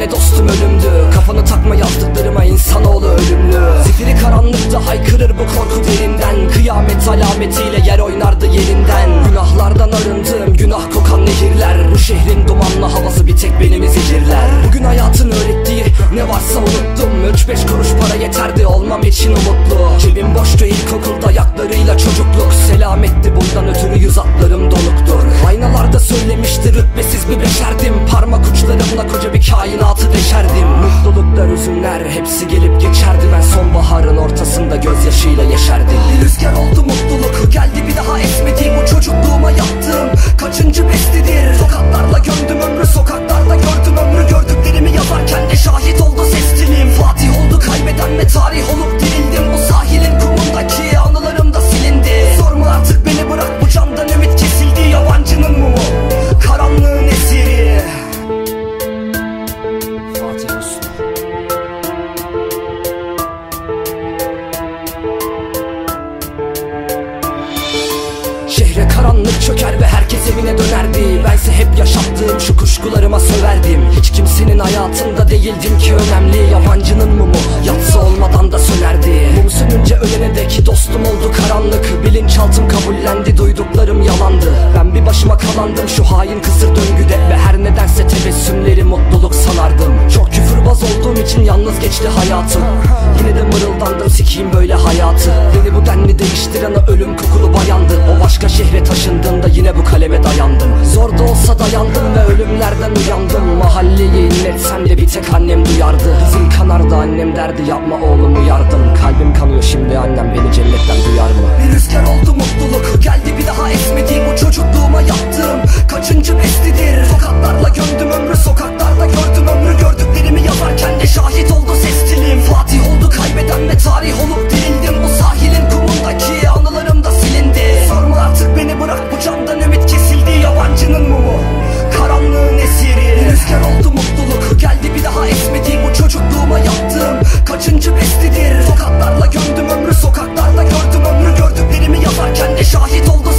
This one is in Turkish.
tane dostum ölümdü Kafanı takma yazdıklarıma insanoğlu ölümlü. Zifiri karanlıkta haykırır bu korku derinden. Kıyamet alametiyle yer oynardı yerinden. Günahlardan arındığım günah kokan nehirler. Bu şehrin dumanlı havası bir tek benim zehirler Bugün hayatın öğrettiği ne varsa unuttum. 3-5 kuruş para yeterdi olmam için umutlu. Cebim boştu ilkokul dayaklarıyla çocukluk. Selametti bundan ötürü yüz atlarım donuktur Aynalarda söylemişti rütbesiz bir beşerdim. Parmak uçlarımla koca bir kainat deşerdim Mutluluklar üzümler hepsi gelip geçerdi. Ben sonbaharın ortasında gözyaşıyla yeşerdim. Bir rüzgar oldu mutluluk geldi. Bir daha esmediğim Bu çocukluğuma yaptığım kaçıncı bestidir Sokaklarla karanlık çöker ve herkes evine dönerdi. Bense hep yaşattığım şu kuşkularıma söverdim. Hiç kimsenin hayatında değildim ki önemli. Yabancının mumu yatsı olmadan da sönerdi. Mum sönünce ölene dek dostum oldu karanlık. Bilinçaltım kabullendi duyduklarım yalandı. Ben bir başıma kalandım şu hain kısır döngüde Ve her nedense tebessümleri mutluluk sanardım. Çok küfürbaz olduğum için yalnız geçti hayatım. Yine de mırıldandım sikiyim böyle hayatı. Beni bu denli değiştiren ölüm kokulu bayandı başka şehre taşındığımda yine bu kaleme dayandım. Zor da olsa dayandım ve ölümlerden uyandım. Mahalleyi inletsem de bir tek annem duyardı. Bizim kanardı annem derdi yapma oğlum uyardım. Kalbim kanıyor şimdi annem beni cennetten duyar mı? Bir rüzgar oldu mutluluk Sokaklarla gömdüm ömrü sokaklarla gördüm ömrü. Gördüklerimi yazarken de şahit oldum.